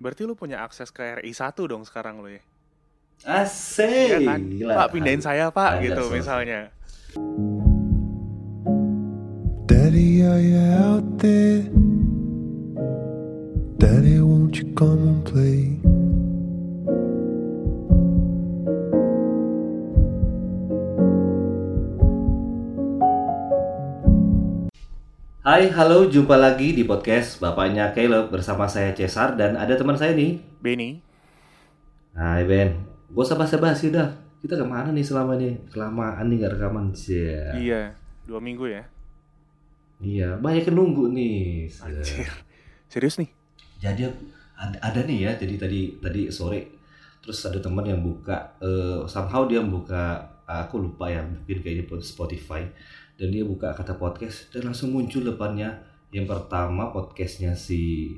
Berarti lu punya akses ke RI 1 dong sekarang lu ya? Asik. Iya kan? Gila. Pak pindahin saya pak Ada gitu sosok. misalnya. Daddy, are you out there? Daddy, won't you come and play? Hai, halo, jumpa lagi di podcast Bapaknya Caleb bersama saya Cesar dan ada teman saya nih. Benny, Hai Ben, gak usah basa-basi dah. Kita ke mana nih selama ini? Kelamaan nih gak rekaman sih. iya dua minggu ya. Iya, banyak yang nunggu nih. Anjir, serius nih? Jadi ada, ada nih ya, jadi tadi tadi sore terus ada teman yang buka eh, somehow dia buka aku lupa ya mungkin kayaknya Spotify dan dia buka kata podcast dan langsung muncul depannya yang pertama podcastnya si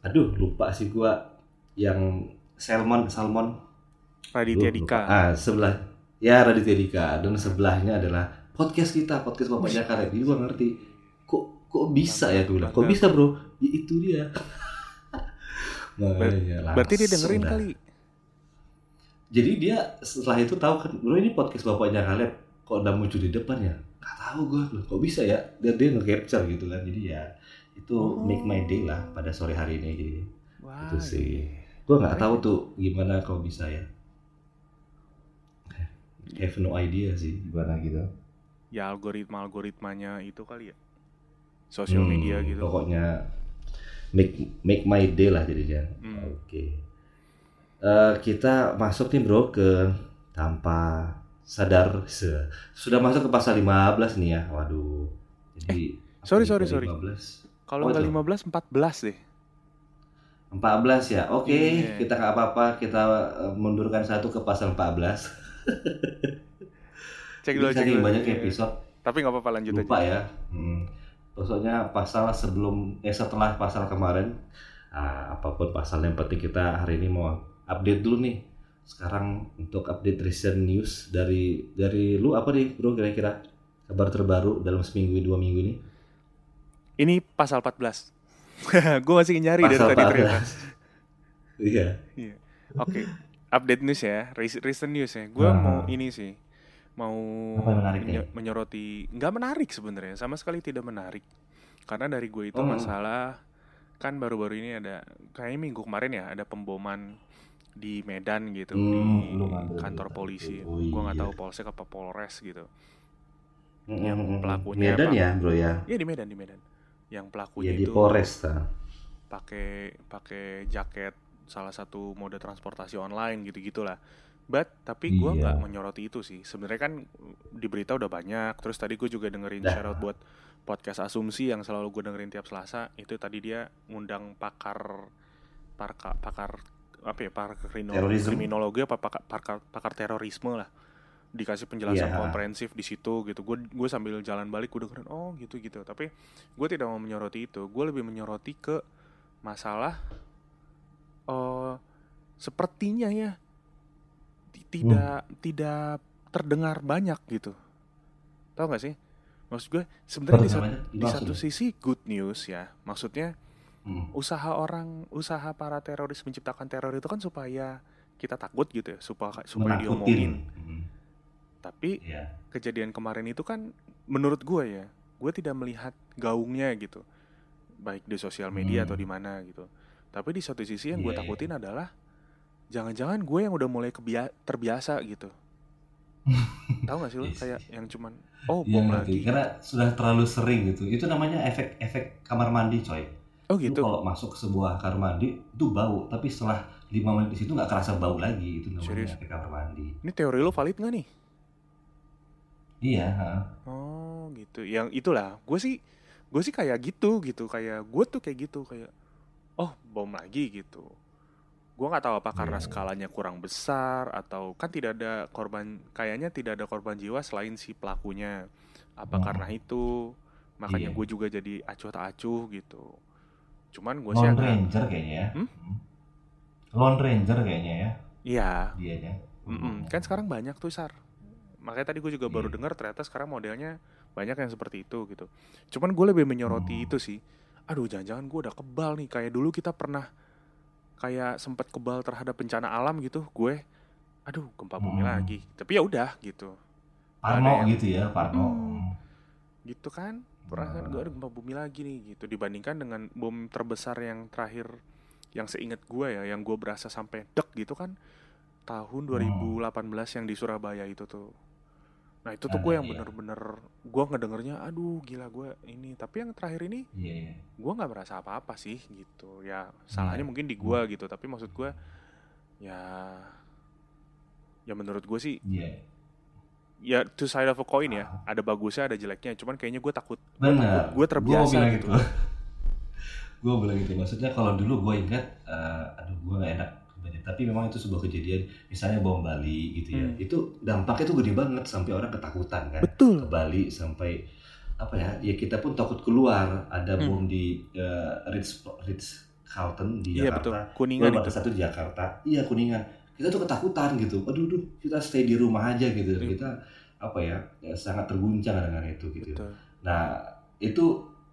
aduh lupa sih gua yang Salmon Salmon. Raditya Dika. ah sebelah ya Raditya Dika. Dan sebelahnya adalah podcast kita podcast bapaknya karet jadi gua ngerti. Kok kok bisa ya gue bilang? Kok bisa bro? Ya, itu dia. Makanya Berarti dia dengerin dah. kali. jadi dia setelah itu tahu kan bro ini podcast bapaknya Kaleb kok udah muncul di depan ya nggak tahu gue kok bisa ya dan dia nge-capture gitu kan jadi ya itu Oh. make my day lah pada sore hari ini jadi Wah, Itu sih. iya. gue nggak tahu tuh gimana kau bisa ya have no idea sih gimana gitu Ya algoritma algoritmanya itu kali ya. Sosial Hmm, media gitu. pokoknya make make my day lah jadinya Hmm. oke Eh, kita masuk nih bro ke tanpa sadar se- sudah masuk ke pasal 15 nih ya waduh jadi Eh, sorry, sorry, sorry. 15 Kalau Oh, nggak itu. 15, 14 deh. 14 ya oke Iya. kita nggak apa-apa kita eh, mundurkan satu ke pasal 14 Cek dulu, cek dulu. banyak Iya. episode Tapi nggak apa-apa lanjut lupa aja. ya hmm. maksudnya pasal sebelum eh setelah pasal kemarin ah, apa pun pasal yang penting kita hari ini mau update dulu nih sekarang untuk update recent news dari dari lu apa nih bro kira-kira kabar terbaru dalam seminggu dua minggu ini Ini pasal 14. gue masih nyari dari pasal tadi ternyata. 14 iya Iya. Oke, update news ya, Rec- recent news ya. Gue Ah. mau ini sih, mau menarik menyo- nih? menyoroti, nggak menarik sebenarnya, sama sekali tidak menarik. Karena dari gue itu Oh. masalah kan baru-baru ini ada, kayaknya minggu kemarin ya ada pemboman di Medan gitu Hmm, di kantor polisi. Oh, Gue nggak iya. tahu polsek apa polres gitu. Mm-mm. Yang pelakunya Medan apa? ya bro ya Iya di Medan di Medan. Yang ya pelakunya di itu Polres pakai pakai jaket salah satu mode transportasi online gitu gitulah. But tapi gua Iya. nggak menyoroti itu sih. Sebenarnya kan di berita udah banyak. Terus tadi gue juga dengerin Dah. shoutout buat podcast Asumsi yang selalu gue dengerin tiap Selasa. Itu tadi dia ngundang pakar pakar pakar apa ya pakar kriminologi apa pakar, pakar pakar terorisme lah. Dikasih penjelasan Iya. komprehensif di situ gitu. Gue gue sambil jalan balik gue dengerin oh gitu gitu tapi gue tidak mau menyoroti itu. Gue lebih menyoroti ke masalah eh sepertinya ya ti- tidak tidak terdengar banyak gitu. Tahu nggak sih? Maksud gue sebenarnya di, di satu sisi good news ya. Maksudnya Hmm. usaha orang usaha para teroris menciptakan teror itu kan supaya kita takut gitu ya supaya supaya Menakutin. diomongin Hmm. tapi Iya. kejadian kemarin itu kan menurut gue ya gue tidak melihat gaungnya gitu baik di sosial media Hmm. atau di mana gitu tapi di satu sisi yang gue Iya, iya. takutin adalah jangan-jangan gue yang udah mulai kebia- terbiasa gitu tahu gak sih lo Iya sih. kayak yang cuman oh Iya, bom ngerti. lagi Karena sudah terlalu sering gitu. Itu namanya efek efek kamar mandi, coy. Oh Lu gitu kalau masuk ke sebuah kamar mandi itu bau, tapi setelah lima menit di situ nggak kerasa bau lagi. Itu namanya Serius? efek kamar mandi. ini teori lo valid gak nih Iya. ha. oh gitu yang itulah gue sih gue sih kayak gitu gitu kayak gue tuh kayak gitu kayak oh bom lagi gitu gue nggak tahu apa karena Iya. skalanya kurang besar atau kan tidak ada korban kayaknya tidak ada korban jiwa selain si pelakunya apa Hmm. karena itu makanya Iya. gue juga jadi acuh tak acuh gitu cuman gue sih agak Ranger kayaknya ya. Hmm? Lone Ranger kayaknya ya iya dianya. mm-mm. kan sekarang banyak tuh sar makanya tadi gue juga baru Iya. dengar ternyata sekarang modelnya banyak yang seperti itu gitu cuman gue lebih menyoroti Hmm. itu sih aduh jangan-jangan gue udah kebal nih kayak dulu kita pernah kayak sempat kebal terhadap bencana alam gitu gue aduh gempa bumi Hmm. lagi tapi ya udah gitu Parno yang- gitu ya, Parno. Hmm. gitu kan perasaan gue Hmm. ada gempa bumi lagi nih gitu dibandingkan dengan bom terbesar yang terakhir yang seingat gue ya yang gue berasa sampai dek gitu kan tahun 2018 yang di Surabaya itu tuh nah itu tuh gue yang iya. bener-bener gue ngedengernya aduh gila gue ini tapi yang terakhir ini Iya, iya. gue nggak merasa apa-apa sih gitu ya salahnya mungkin di gue gitu tapi maksud gue ya ya menurut gue sih. Ya two side of a coin ya ada bagusnya ada jeleknya cuman kayaknya gue takut Benar. gue terbiasa Gua bilang gitu. gue bilang gitu. Maksudnya kalau dulu gue ingat, eh, aduh gue gak enak. Tapi memang itu sebuah kejadian. Misalnya bom Bali gitu ya. Hmm. Itu dampaknya tuh gede banget sampai orang ketakutan kan. betul Ke Bali sampai apa ya? Ya kita pun takut keluar. Ada Hmm. bom di eh, Ritz Ritz Carlton di iya betul Jakarta. kuningan itu satu di Jakarta. Iya kuningan. Kita tuh ketakutan gitu. Aduh, aduh, kita stay di rumah aja gitu. Iya. Kita apa ya, ya sangat terguncang dengan itu gitu. betul Nah, itu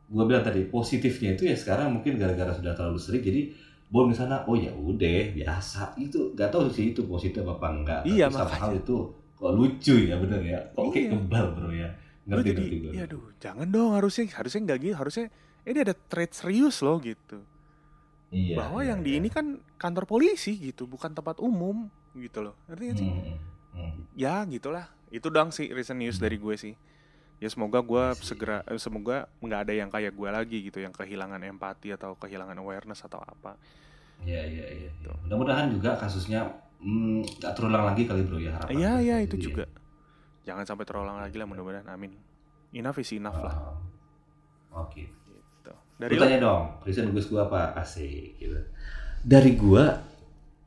gue bilang tadi positifnya itu ya sekarang mungkin gara-gara sudah terlalu sering jadi bom di sana oh ya udah biasa itu gak tahu sih itu positif apa enggak Iya, tapi makanya. itu kok lucu ya bener ya kok kayak Iya. kebal bro ya ngerti jadi ngerti gue ya aduh jangan dong harusnya harusnya nggak gitu harusnya ini ada trade serius loh gitu iya, bahwa iya, yang di iya. ini kan kantor polisi gitu bukan tempat umum gitu loh. Ngerti nggak sih? Hmm, hmm, hmm. ya gitulah. Itu dong sih recent news Hmm. dari gue sih. Ya semoga gue Iya segera eh, semoga nggak ada yang kayak gue lagi gitu yang kehilangan empati atau kehilangan awareness atau apa. Iya iya iya Tuh. mudah-mudahan juga kasusnya gak terulang lagi kali bro ya harapan iya iya sih, itu ya. juga. Jangan sampai terulang lagi lah mudah-mudahan. Amin. Enough is enough lah. Ah, oke. gitu Dari Lu tanya dong, Christian Gus gua apa? Asik gitu. Dari gua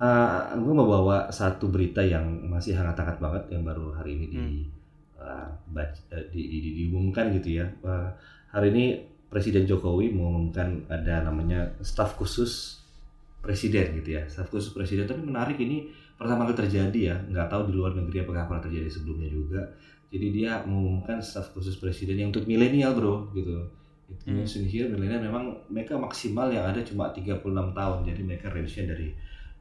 uh, gua mau bawa satu berita yang masih hangat-hangat banget yang baru hari ini di uh, bac- uh, di, di- di- diumumkan gitu ya. Uh, hari ini Presiden Jokowi mengumumkan ada namanya staf khusus presiden gitu ya. Staf khusus presiden tapi menarik ini pertama kali terjadi ya. Nggak tahu di luar negeri apakah pernah terjadi sebelumnya juga. Jadi dia mengumumkan staf khusus presiden yang untuk milenial bro gitu. Itu Hmm. here milenial memang mereka maksimal yang ada cuma 36 tahun. Jadi mereka range-nya dari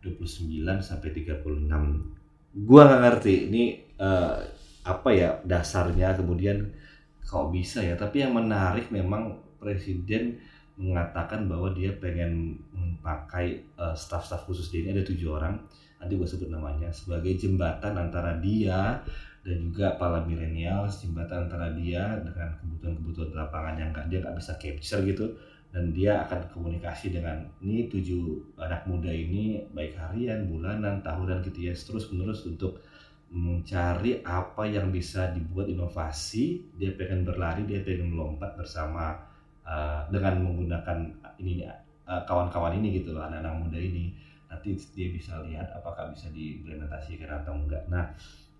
29 sampai 36. Gua nggak ngerti ini eh, apa ya dasarnya kemudian kok bisa ya. Tapi yang menarik memang presiden mengatakan bahwa dia pengen memakai eh, staf-staf khusus dia ini ada tujuh orang nanti gue sebut namanya sebagai jembatan antara dia dan juga para milenial jembatan antara dia dengan kebutuhan-kebutuhan lapangan yang dia nggak bisa capture gitu. Dan dia akan komunikasi dengan ini tujuh anak muda ini baik harian, bulanan, tahunan gitu ya. Terus menerus untuk mencari apa yang bisa dibuat inovasi dia pengen berlari dia pengen melompat bersama uh, dengan menggunakan ini uh, kawan-kawan ini gitu loh anak-anak muda ini. Nanti dia bisa lihat apakah bisa diimplementasikan atau enggak. Nah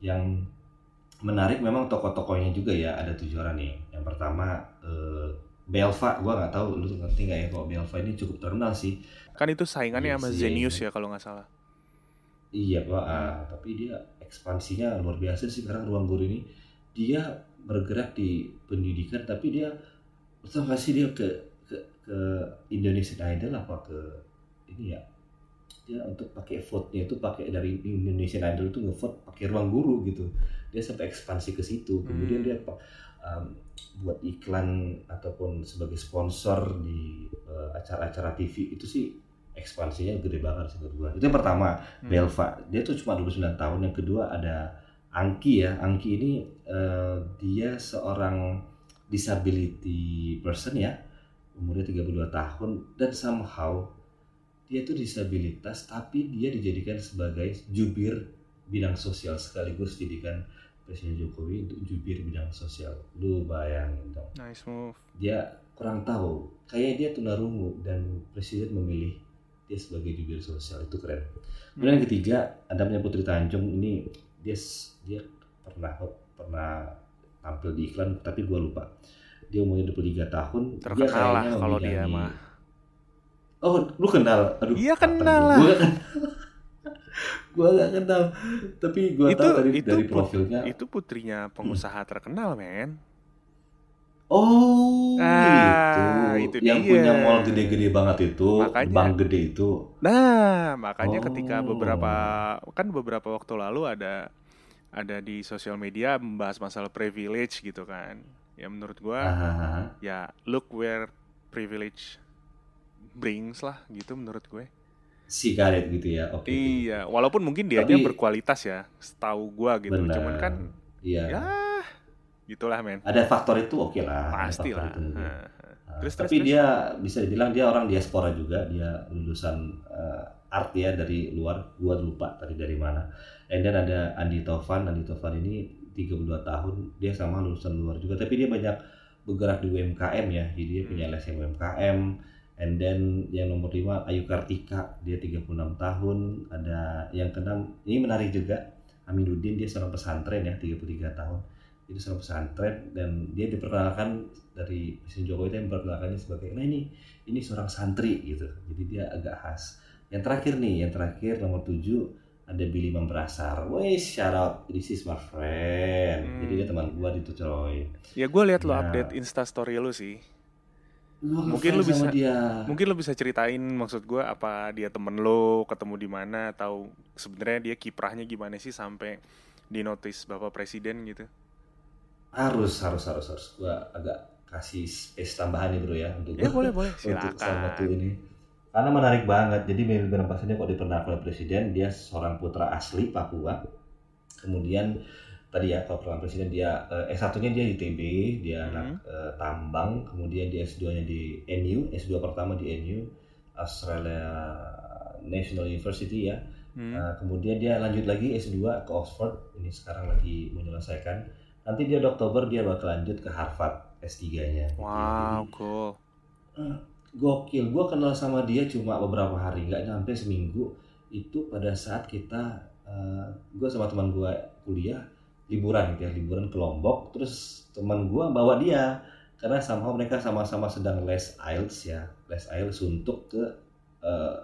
yang menarik memang tokoh-tokohnya juga ya ada tujuh orang nih yang pertama eh, Belva gua nggak tahu lu ngerti nggak ya kalau Belva ini cukup terkenal sih kan itu saingannya Iya sama sih, Zenius iya. ya kalau nggak salah Iya pak, ah, tapi dia ekspansinya luar biasa sih sekarang ruang guru ini. Dia bergerak di pendidikan, tapi dia tau gak sih dia ke ke, ke Indonesian Idol apa ke ini ya? Dia untuk pakai vote-nya itu pakai dari Indonesian Idol itu ngevote pakai ruang guru gitu. Dia sampai ekspansi ke situ. Kemudian Hmm. dia um, buat iklan ataupun sebagai sponsor di uh, acara-acara TV itu sih ekspansinya gede banget sih gua. Itu yang pertama. Hmm. Belva dia tuh cuma 29 tahun yang kedua ada Angki ya Angki ini eh, dia seorang disability person ya umurnya 32 tahun dan somehow dia tuh disabilitas tapi dia dijadikan sebagai jubir bidang sosial sekaligus didikan Presiden Jokowi untuk jubir bidang sosial. Lu bayangin dong. Nice move. Dia kurang tahu. Kayak dia tunarungu dan presiden memilih dia sebagai jubir sosial. Itu keren. Kemudian yang ketiga ada punya Putri Tanjung. Ini dia dia pernah pernah tampil di iklan tapi gua lupa. Dia umurnya 23 tahun. Dia Terkenal lah kayaknya kalau dia mah. oh lu kenal? Aduh Iya, kenal lah. gua gak gua gak kenal tapi gua Itu- tahu dari itu dari put- profilnya itu putrinya pengusaha terkenal men Oh, Ah, gitu. itu Yang dia. punya mall gede-gede banget itu, Makanya. bank gede itu. Nah, makanya ketika Oh. beberapa kan beberapa waktu lalu ada ada di sosial media membahas masalah privilege gitu kan. Ya menurut gua Ah, ya look where privilege brings lah gitu menurut gue. Si karet gitu ya. Oke. Iya, walaupun mungkin dia Tapi- berkualitas ya, setahu gua gitu. Benar. Cuman kan Iya. ya gitulah men. Ada faktor itu oke lah. ada Pasti lah. itu. Nah, Terus, tapi terus, dia bisa dibilang dia orang diaspora juga. Dia lulusan eh, art ya dari luar. Gua lupa tadi dari mana. And then ada Andi Taufan. Andi Taufan ini 32 tahun. Dia sama lulusan luar juga. Tapi dia banyak bergerak di UMKM ya. Jadi dia punya Hmm. LSM UMKM. And then yang nomor 5 Ayu Kartika. Dia 36 tahun. Ada yang keenam. Ini menarik juga. Aminuddin dia seorang pesantren ya 33 tahun jadi seorang pesantren dan dia diperkenalkan dari Presiden Jokowi itu yang memperkenalkannya sebagai nah ini ini seorang santri gitu jadi dia agak khas yang terakhir nih yang terakhir nomor 7 ada Billy Membrasar wes shout out this is my friend Hmm. jadi dia teman gua di tuh coy Ya gue lihat lo Nah. update Insta story lu sih. Gua Mungkin lu bisa- dia. Mungkin lo bisa ceritain maksud gue apa dia temen lo ketemu di mana atau sebenarnya dia kiprahnya gimana sih sampai di notice Bapak Presiden gitu. harus harus harus harus. Gua agak kasih space tambahan nih bro ya untuk Ya boleh boleh. untuk salah satu silakan. ini. Karena menarik banget. Jadi Bernabas ini kok diperkenalkan oleh presiden dia seorang putra asli Papua. Kemudian tadi ya kalau perkenalkan presiden dia eh, S1 nya dia di TB dia Hmm. anak eh, tambang kemudian dia S2 nya di NU S2 pertama di NU Australia National University ya Hmm. Nah, kemudian dia lanjut lagi S2 ke Oxford ini sekarang lagi menyelesaikan nanti dia di Oktober dia bakal lanjut ke Harvard S3-nya gitu ya. Wow, Jadi, cool. gokil gue kenal sama dia cuma beberapa hari nggak nyampe seminggu itu pada saat kita gue sama teman gue kuliah liburan gitu ya liburan ke Lombok terus teman gue bawa dia. Karena somehow mereka sama-sama sedang les IELTS ya les IELTS untuk ke eh,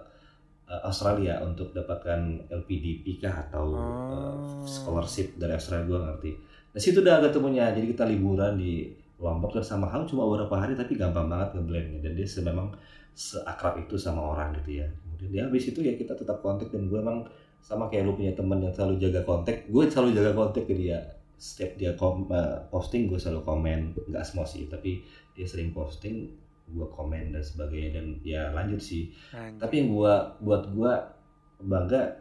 Australia untuk dapatkan LPDP kah atau eh, Oh. scholarship dari Australia gue ngerti. Nah situ udah ketemunya. Jadi kita liburan di Lombok dan sama hal cuma beberapa hari tapi gampang banget ngeblendnya. Dan dia memang seakrab itu sama orang gitu ya. Kemudian dia habis itu ya kita tetap kontak dan gue emang sama kayak lu punya temen yang selalu jaga kontak gue selalu jaga kontak ke dia. Setiap dia kom, eh, posting gue selalu komen. Nggak semua sih tapi dia sering posting gue komen dan sebagainya. Dan ya lanjut sih. Anjir. tapi yang gua buat gua bangga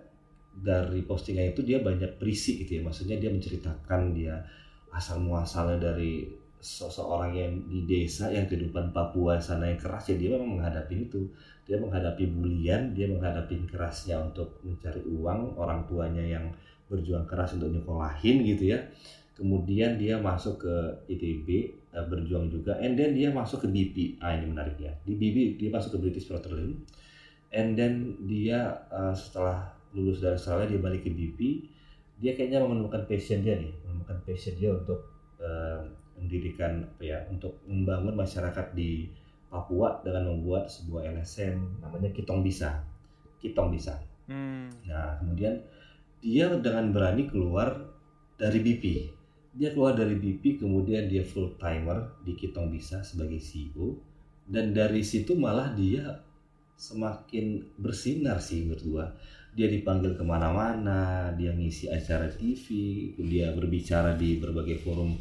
dari postingan itu dia banyak berisi gitu ya. Maksudnya dia menceritakan dia asal muasalnya dari seseorang yang di desa yang kehidupan Papua sana yang keras ya dia memang menghadapi itu. Dia menghadapi bulian dia menghadapi kerasnya untuk mencari uang orang tuanya yang berjuang keras untuk nyekolahin gitu ya. Kemudian dia masuk ke ITB eh, berjuang juga and then dia masuk ke BP ah ini menarik ya. Di BP dia masuk ke British Petroleum and then dia uh, setelah lulus dari Australia dia balik ke BP dia kayaknya menemukan passion dia nih menemukan passion dia untuk uh, mendirikan apa ya untuk membangun masyarakat di Papua dengan membuat sebuah LSM namanya Kitong Bisa Kitong Bisa Hmm. Nah, kemudian dia dengan berani keluar dari BP. Dia keluar dari BP, kemudian dia full timer di Kitong Bisa sebagai CEO. Dan dari situ malah dia semakin bersinar sih menurut gua. Dia dipanggil ke mana-mana, dia ngisi acara TV, dia berbicara di berbagai forum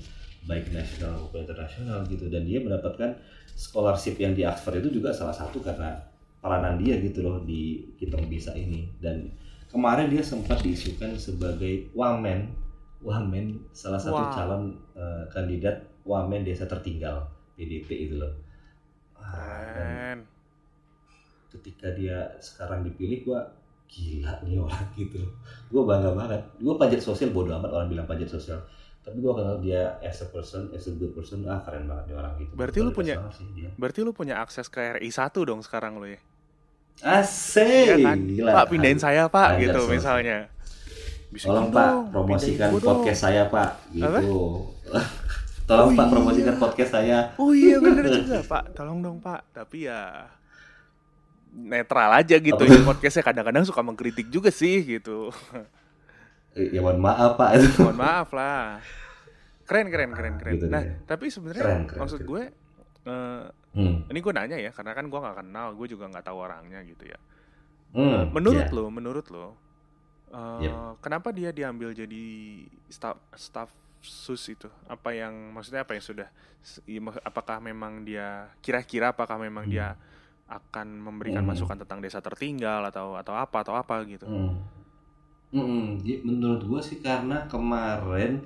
baik nasional maupun internasional gitu. Dan dia mendapatkan scholarship yang di Oxford itu juga salah satu karena peranan dia gitu loh di Kitong Bisa ini. Dan kemarin dia sempat diisukan sebagai wamen wamen salah satu Wow. calon eh, kandidat wamen desa tertinggal PDP itu loh. Ah, dan ketika dia sekarang dipilih gua gila nih orang gitu loh. Gue bangga banget. Gue panjat sosial bodo amat orang bilang panjat sosial tapi gue kenal dia as a person as a good person ah keren banget nih orang gitu Berarti lu punya- sih dia. Berarti lu punya akses ke RI 1 dong sekarang lo ya? asik Iya kan? Gila. Pak pindahin saya pak gitu sosial. misalnya. Bisa Tolong gitu Pak promosikan podcast dong. saya Pak gitu. Tolong Oh Pak iya. promosikan podcast saya. Oh iya bener juga pak, tolong dong pak. Tapi ya netral aja gitu. Apa? Ini podcastnya kadang-kadang suka mengkritik juga sih gitu. Eh, Ya mohon maaf Pak. Mohon maaf lah. keren keren keren keren Gitu nah tapi sebenarnya maksud keren. gue eh, Hmm. ini gue nanya ya karena kan gue nggak kenal gue juga nggak tahu orangnya gitu ya Hmm, menurut iya. lo menurut lo eh, Yep. kenapa dia diambil jadi staff staff sus itu apa yang maksudnya apa yang sudah apakah memang dia kira-kira apakah memang Hmm. dia akan memberikan Hmm. masukan tentang desa tertinggal atau atau apa atau apa gitu Hmm. Hmm, jadi menurut gue sih karena kemarin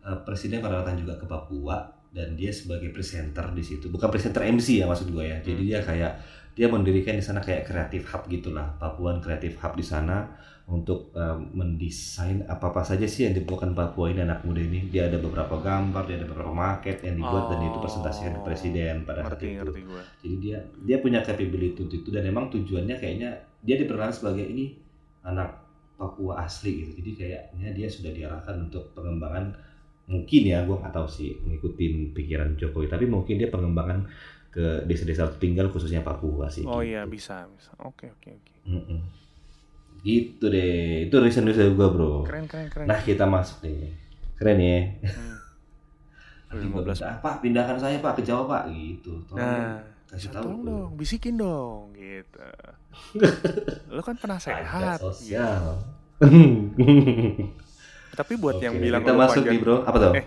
eh, presiden pada datang juga ke Papua dan dia sebagai presenter di situ, bukan presenter MC ya maksud gue ya. Jadi Hmm. dia kayak dia mendirikan di sana kayak kreatif hub gitulah, Papuan kreatif hub di sana untuk eh, mendesain apa apa saja sih yang dibutuhkan Papua ini anak muda ini. Dia ada beberapa gambar, dia ada beberapa market yang dibuat dan itu presentasikan ke Oh, presiden pada saat itu. gue Jadi dia dia punya capability itu dan emang tujuannya kayaknya dia diperkenalkan sebagai ini anak Papua asli gitu. Jadi kayaknya dia sudah diarahkan untuk pengembangan mungkin ya gue nggak tahu sih ngikutin pikiran Jokowi tapi mungkin dia pengembangan ke desa-desa tertinggal khususnya Papua sih. oh gitu. iya bisa bisa oke oke oke. Gitu deh. Itu reason news gue bro. keren keren keren Nah kita masuk deh. Keren ya. Hmm. Nanti Udah gua 15. minta, "Ah, Pak pindahkan saya Pak ke Jawa Pak gitu. Tolong nah kasih tahu. tolong dong bisikin dong gitu lo kan penasehat gitu. sosial. tapi buat yang Oke, bilang kita lo masuk panjat nih bro. Apa tuh? Eh,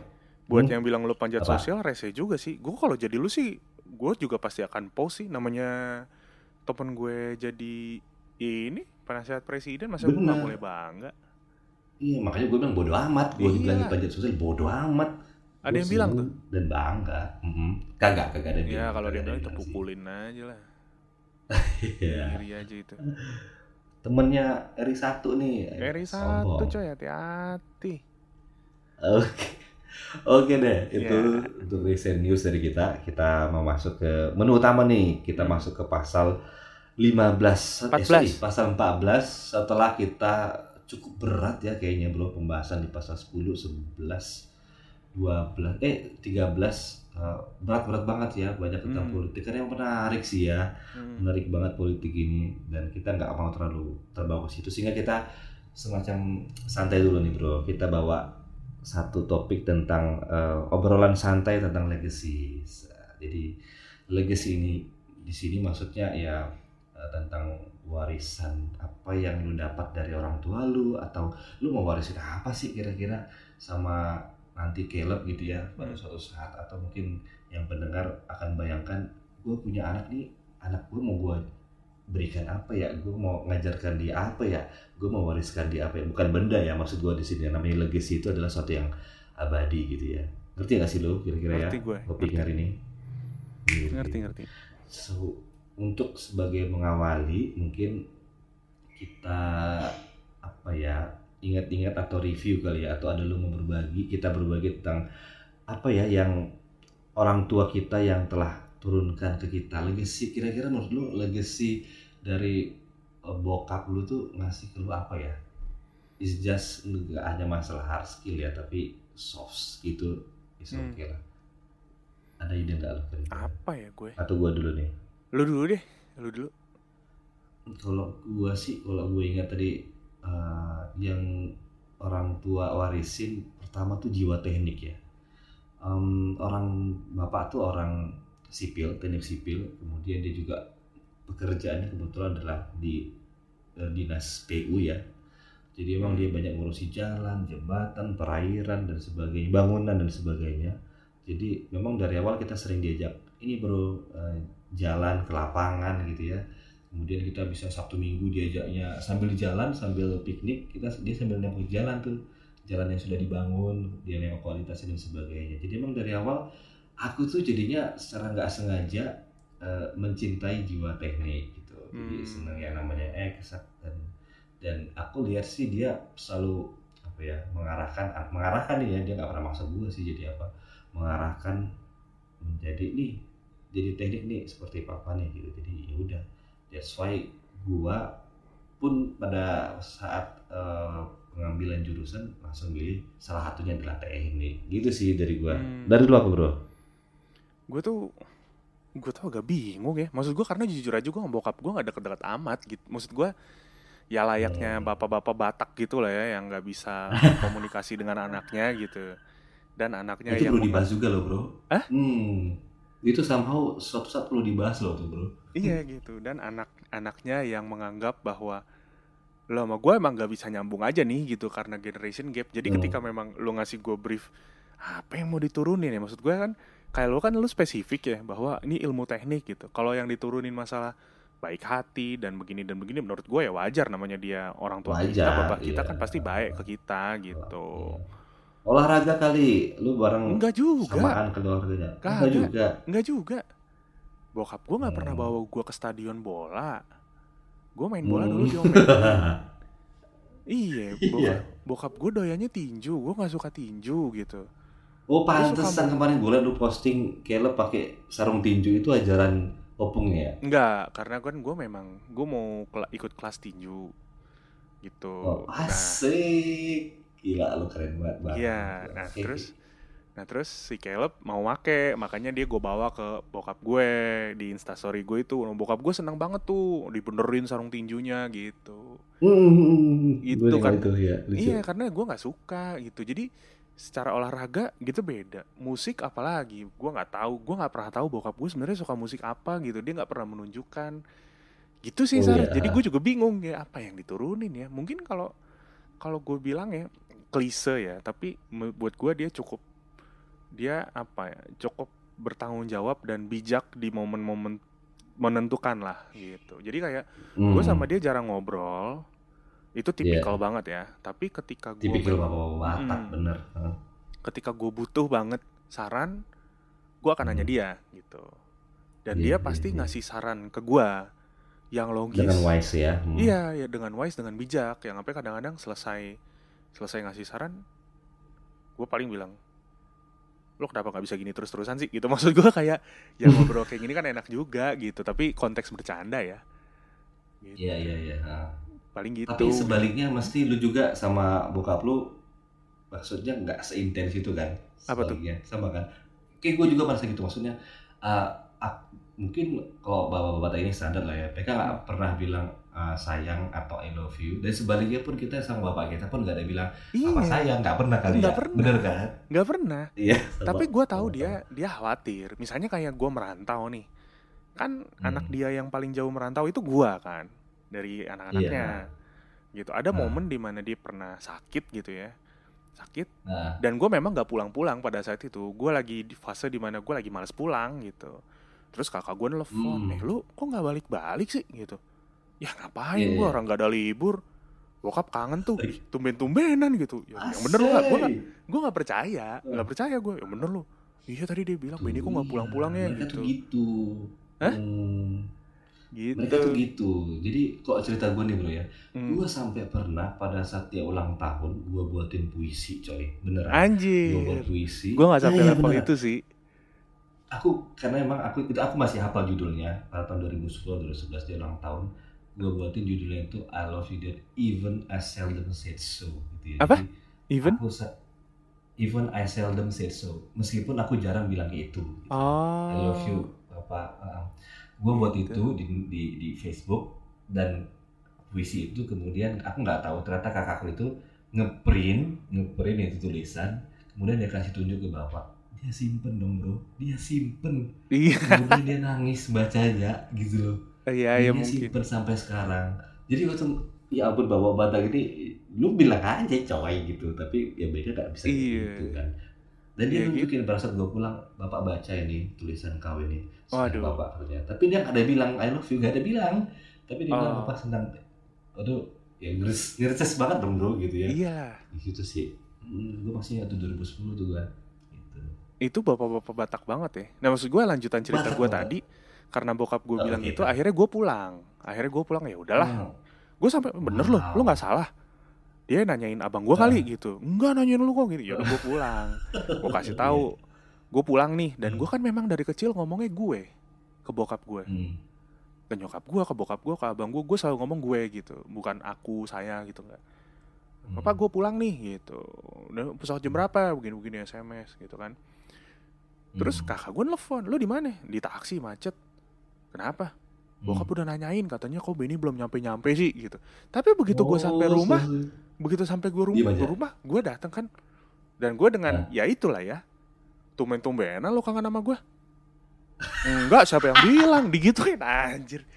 buat Hmm? yang bilang lo panjat Apa? sosial rese juga sih gue kalau jadi lu sih gue juga pasti akan post sih namanya temen gue jadi ini penasehat presiden masa gue nggak boleh bangga Iya makanya gue bilang bodo amat. Gue Iya. dibilang panjat sosial bodo amat. Ada yang bilang tuh Dan bangga. Mhm. Kagak, kagak ada yang ya kalau dia bilang yang itu pukulin aja lah Iya. iri aja itu Temennya Eri satu nih. Eri satu coy hati-hati Oke. Oke deh, itu Ya. untuk recent news dari kita. Kita mau masuk ke menu utama nih. Kita Hmm. masuk ke pasal 15 eh, 14. sorry, pasal 14 setelah kita cukup berat ya kayaknya bro pembahasan di pasal 10, 11, 12 eh 13 eh, berat-berat banget ya banyak tentang Hmm. politik karena yang menarik sih ya Hmm. menarik banget politik ini dan kita nggak mau terlalu terbawa ke situ sehingga kita semacam santai dulu nih bro kita bawa satu topik tentang eh, obrolan santai tentang legacy jadi legacy ini di sini maksudnya ya eh, tentang warisan apa yang lu dapat dari orang tua lu atau lu mau warisin apa sih kira-kira sama nanti Caleb gitu ya pada Hmm. suatu saat atau mungkin yang pendengar akan bayangkan gue punya anak nih anak gue mau gue berikan apa ya? Gue mau ngajarkan dia apa ya? Gue mau wariskan dia apa ya? Bukan benda ya maksud gue di sini namanya legacy itu adalah sesuatu yang abadi gitu ya. Ngerti gak sih lo kira-kira ya gue, topik hari ini? Gitu. ngerti ngerti. So, untuk sebagai mengawali mungkin kita apa ya ingat-ingat atau review kali ya atau ada lu mau berbagi kita berbagi tentang apa ya yang orang tua kita yang telah turunkan ke kita. Legacy kira-kira menurut lu legacy dari eh, bokap lu tuh ngasih ke lu apa ya? Is just nggak hanya masalah hard skill ya tapi soft skill itu is Hmm. okay lah. Ada ide nggak lu kira-kira? apa ya gue? Atau gua dulu nih? Lu dulu deh lu dulu. Kalau gua sih kalau gue ingat tadi eh, yang orang tua warisin pertama tuh jiwa teknik ya. Em, orang bapak tuh orang sipil teknik sipil. Kemudian dia juga pekerjaannya kebetulan adalah di eh, dinas PU ya. Jadi emang dia banyak ngurusi jalan jembatan perairan dan sebagainya bangunan dan sebagainya. Jadi memang dari awal kita sering diajak ini bro eh, jalan ke lapangan gitu ya kemudian kita bisa sabtu minggu diajaknya sambil jalan sambil piknik kita dia sambil nengok jalan tuh. Jalan yang sudah dibangun dia nengok kualitasnya dan sebagainya. Jadi emang dari awal aku tuh jadinya secara nggak sengaja eh, mencintai jiwa teknik gitu. Jadi Hmm. seneng yang namanya eksak dan dan aku lihat sih dia selalu apa ya mengarahkan mengarahkan nih ya dia nggak pernah maksa gue sih jadi apa mengarahkan menjadi nih jadi teknik nih seperti papa nih gitu. Jadi ya udah that's why gua pun pada saat eh, pengambilan jurusan langsung pilih salah satunya adalah teknik gitu sih dari gua. Hmm. dari lu apa bro? Gue tuh gue tuh agak bingung ya. Maksud gue karena jujur aja gue sama bokap gue gak deket-deket amat gitu. Maksud gue ya layaknya Hmm. bapak-bapak Batak gitu lah ya yang nggak bisa komunikasi dengan anaknya gitu. Dan anaknya itu yang perlu dibahas juga loh bro. Hah? hmm itu somehow suatu saat perlu dibahas loh tuh bro Iya gitu dan anak-anaknya yang menganggap bahwa lo sama gue emang gak bisa nyambung aja nih gitu karena generation gap. Jadi Hmm. ketika memang lo ngasih gue brief apa yang mau diturunin ya maksud gue kan kayak lo kan lo spesifik ya bahwa ini ilmu teknik gitu. Kalau yang diturunin masalah baik hati dan begini dan begini menurut gue ya wajar namanya dia orang tua kita Wajar, bapak kita iya. kan pasti baik ke kita gitu. Olahraga kali lu bareng Enggak juga. samaan ke olahraganya Kagak. enggak juga Enggak juga. Bokap gue nggak pernah Hmm. bawa gue ke stadion bola. Gue main bola dulu di. Iya, Iya. bokap, bokap gue doyannya tinju, gue nggak suka tinju gitu. Oh pantesan kemarin gue liat lu posting kayak lu pakai sarung tinju itu ajaran opungnya ya. Enggak, karena kan gue memang gue mau kela- ikut kelas tinju gitu. Oh, Nah, asik. Gila lu keren banget. Bang. iya, nah oke. terus, nah terus si Caleb mau make, makanya dia gue bawa ke bokap gue di instastory gue itu. Nah, bokap gue seneng banget tuh dibenerin sarung tinjunya gitu. Itu gue kan- itu ya. lucu. Iya, karena gue nggak suka gitu. Jadi secara olahraga gitu beda. Musik apalagi, gue nggak tahu. Gue nggak pernah tahu bokap gue sebenarnya suka musik apa gitu. Dia nggak pernah menunjukkan. Gitu sih, Oh, Sar. iya. Jadi gue juga bingung ya apa yang diturunin ya. Mungkin kalau kalau gue bilang ya klise ya, tapi buat gue dia cukup dia apa ya cukup bertanggung jawab dan bijak di momen-momen menentukan lah gitu. Jadi kayak Hmm. gue sama dia jarang ngobrol itu tipikal banget ya tapi ketika gue tipikal bapak Hmm. bener. Ketika gue butuh banget saran gue akan nanya Hmm. dia gitu dan Iya, dia iya, pasti iya. ngasih saran ke gue yang logis Dengan wise ya. Hmm. iya ya dengan wise dengan bijak yang sampai kadang-kadang selesai selesai ngasih saran gue paling bilang lo kenapa nggak bisa gini terus-terusan sih gitu maksud gue kayak ya ngobrol kayak gini kan enak juga gitu tapi konteks bercanda ya gitu. Iya iya iya. Paling gitu Tapi sebaliknya mesti lu juga sama bokap lu maksudnya nggak seintens itu kan? Apa tuh? Sebaliknya, Sama kan? Kayak gue juga merasa gitu maksudnya. uh, ak- mungkin kalau bapak-bapak ini standar lah ya. Mereka nggak Hmm. pernah bilang uh, sayang atau I love you. Dan sebaliknya pun kita sama bapak kita pun nggak ada bilang apa iya sayang. Nggak pernah kali Nggak ya. pernah. Bener kan? nggak pernah Iya. tapi gue tahu sama- dia dia khawatir misalnya kayak gue merantau nih kan Hmm. anak dia yang paling jauh merantau itu gue kan dari anak-anaknya gitu ada Nah. momen di mana dia pernah sakit gitu ya sakit Nah, dan gue memang gak pulang-pulang pada saat itu gue lagi di fase di mana gue lagi males pulang gitu terus kakak gue nelfon Hmm. eh lu kok nggak balik-balik sih gitu ya ngapain Iya, gue iya. orang gak ada libur bokap kangen tuh tumben-tumbenan gitu ya, yang bener lu gak gue asik. gue nggak percaya Hmm. nggak percaya gue ya bener lu iya tadi dia bilang Benny kok nggak Iya, pulang-pulang ya mereka gitu tuh gitu. Hah? Hmm, gitu mereka tuh gitu. Jadi kok cerita gue nih bro ya. Hmm. Gue sampai pernah pada saat dia ulang tahun, gue buatin puisi coy, beneran. anjir Gue buat puisi. gue nggak sampai Iya, level beneran. itu sih Aku karena emang aku itu aku masih hafal judulnya pada tahun 2010 2011 dia ulang tahun. Gue buatin judulnya itu I love you that even I seldom said so. Gitu ya. Apa? Jadi, even Aku even I seldom said so. Meskipun aku jarang bilang itu. gitu. oh I love you Bapak. gue buat Gitu. itu di, di di Facebook dan puisi itu kemudian aku nggak tahu ternyata kakakku itu ngeprint ngeprint itu tulisan kemudian dia kasih tunjuk ke bapak dia simpen dong bro dia simpen iya kemudian dia nangis bacanya gitu loh iya ya dia mungkin. simpen sampai sekarang. Jadi waktu ya ampun bapak batak ini lu bilang aja coy gitu. Tapi ya mereka nggak bisa Iya. gitu kan. Dan dia Iya, nunjukin saat gue pulang bapak baca ini tulisan kau ini. Waduh. bapak katanya. Tapi dia ada bilang I love you nggak ada bilang. Tapi dia bilang Oh. bapak senang. Aduh ya ngeres ngereses banget dong bro gitu ya. Iya. Gitu sih. Hmm, gue masih tuh 2010 tuh gue gitu. Itu bapak-bapak Batak banget ya? Nah maksud gue lanjutan cerita gue tadi karena bokap gue Oh, bilang gitu. itu akhirnya gue pulang. Akhirnya gue pulang ya udahlah. Hmm. gue sampai bener loh Wow. lu nggak salah. Dia nanyain abang gue kali gitu. Enggak nanyain lu kok gitu. Ya udah gue pulang. Gue kasih tahu gue pulang nih dan gue kan memang dari kecil ngomongnya gue ke bokap gue. Hmm. ke nyokap gue ke bokap gue ke abang gue gue selalu ngomong gue gitu bukan aku saya gitu enggak Hmm. Bapak gue pulang nih gitu. Udah pesawat jam berapa? Begini begini sms gitu kan. Terus Hmm. kakak gue nelfon lu di mana? Di taksi macet kenapa bokap Hmm. udah nanyain katanya kok Benny belum nyampe nyampe sih gitu tapi begitu gue sampai Oh, rumah so- begitu sampai gue Diem rumah aja. rumah gue datang kan Dan gue dengan Nah. ya itulah ya. Tumben-tumbenan lo kangen sama gue. Enggak, siapa yang bilang digituin anjir.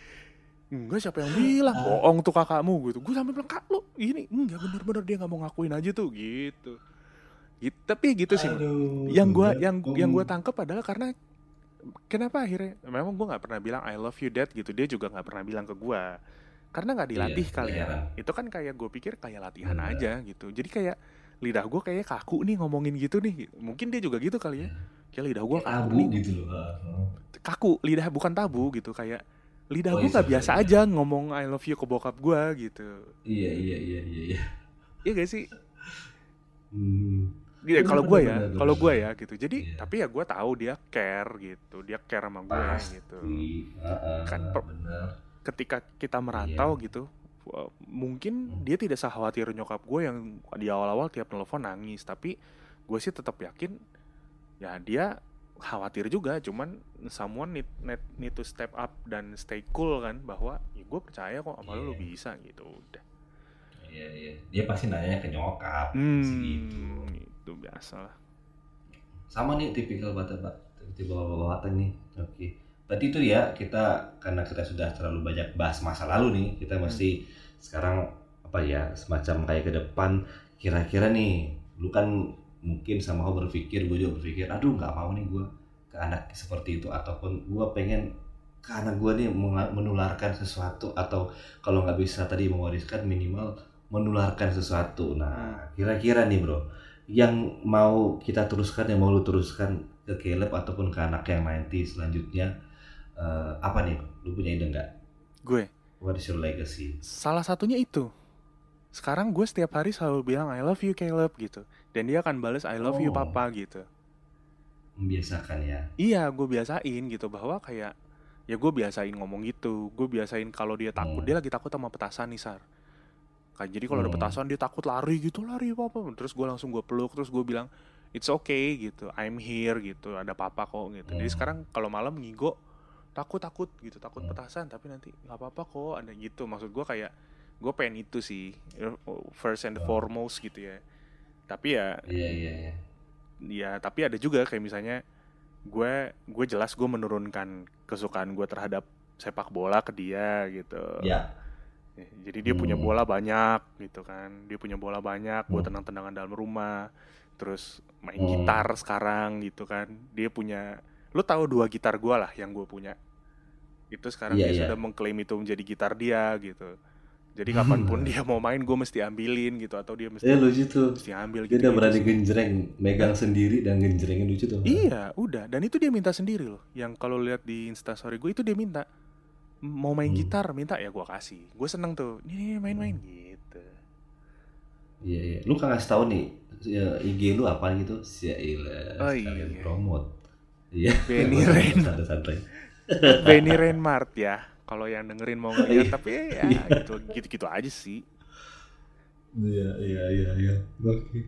Enggak, siapa yang bilang bohong tuh kakakmu gitu. Gue sampai bilang kak lu ini enggak bener-bener dia nggak mau ngakuin aja tuh gitu. Gitu, tapi gitu sih. Aduh, yang gua tuh, yang yang gua tangkap adalah karena kenapa akhirnya? Memang gua nggak pernah bilang I love you dad gitu. Dia juga nggak pernah bilang ke gua. Karena nggak dilatih Iya, kali ya. itu kan kayak gue pikir kayak latihan Bener. aja gitu. Jadi kayak lidah gua kayak kaku nih ngomongin gitu nih. Mungkin dia juga gitu kali ya. Kayak lidah gua Kayak kaku abu nih. gitu loh. Heeh. kaku lidah bukan tabu gitu. Kayak lidah Oh, gua iya, nggak biasa sorry. aja ngomong I love you ke bokap gua gitu. Iya iya iya iya iya. iya gak sih? Hmm. Gitu, Bener, kalau gue ya, kalau gue ya gitu. Jadi Iya. tapi ya gue tahu dia care gitu, dia care sama gue gitu. Heeh, Kan. Ketika kita merantau Iya. gitu, uh, mungkin Hmm. dia tidak sekhawatir nyokap gue yang di awal-awal tiap telepon nangis. Tapi gue sih tetap yakin ya dia khawatir juga. Cuman someone need, need, need to step up dan stay cool kan bahwa ya gue percaya kok sama lu lu Iya. bisa gitu. Udah. Iya iya. Dia pasti nanya ke nyokap. Hmm, gitu. Itu biasa lah. Sama nih tipikal bapak tipikal bapak nih. Oke. Berarti itu ya kita karena kita sudah terlalu banyak bahas masa lalu nih, kita Hmm. mesti sekarang apa ya semacam kayak ke depan kira-kira nih lu kan mungkin sama berpikir gue juga berpikir aduh nggak mau nih gue ke anak seperti itu ataupun gue pengen anak gue nih menularkan sesuatu atau kalau nggak bisa tadi mewariskan minimal menularkan sesuatu nah kira-kira nih bro yang mau kita teruskan yang mau lu teruskan ke Caleb ataupun ke anak yang nanti selanjutnya eh, apa nih lu punya ide nggak Gue what is your legacy Salah satunya itu. Sekarang gue setiap hari selalu bilang I love you Caleb gitu. Dan dia akan balas I love you Oh. papa gitu. membiasakan ya Iya gue biasain gitu bahwa kayak ya gue biasain ngomong gitu. Gue biasain kalau dia takut Hmm. dia lagi takut sama petasan nih sar. Kayak jadi kalau ada Hmm. petasan dia takut lari gitu lari papa. Terus gue langsung gue peluk terus gue bilang it's okay gitu. I'm here gitu. Ada papa kok gitu. Jadi Hmm. sekarang kalau malam ngigo takut takut gitu takut petasan tapi nanti nggak apa-apa kok ada gitu maksud gue kayak gue pengen itu sih first and foremost gitu ya tapi ya iya iya iya ya tapi ada juga kayak misalnya gue gue jelas gue menurunkan kesukaan gue terhadap sepak bola ke dia gitu Ya, jadi dia punya Hmm. bola banyak gitu kan dia punya bola banyak buat Hmm. tenang-tenangan dalam rumah terus main Hmm. gitar sekarang gitu kan dia punya lu tahu dua gitar gue lah yang gue punya itu sekarang Iya, dia iya. sudah mengklaim itu menjadi gitar dia gitu jadi kapan pun dia mau main gue mesti ambilin gitu atau dia mesti eh lucu tuh mesti ambil dia gitu, udah berani genjreng megang sendiri dan genjrengin lucu tuh Iya, udah. Dan itu dia minta sendiri loh. Yang kalau lihat di instastory gue itu dia minta mau main Hmm. gitar, minta ya gue kasih. Gue seneng tuh. Nih main-main gitu. iya iya lu kan ngasih tahu nih ya, IG lu apa gitu ya Oh, sekalian iya. promote iya Benny Rain. santai-santai Benny Rainmart ya. Kalau yang dengerin mau ngeliat, Iya. tapi ya gitu, gitu-gitu aja sih. Iya iya iya iya. Oke.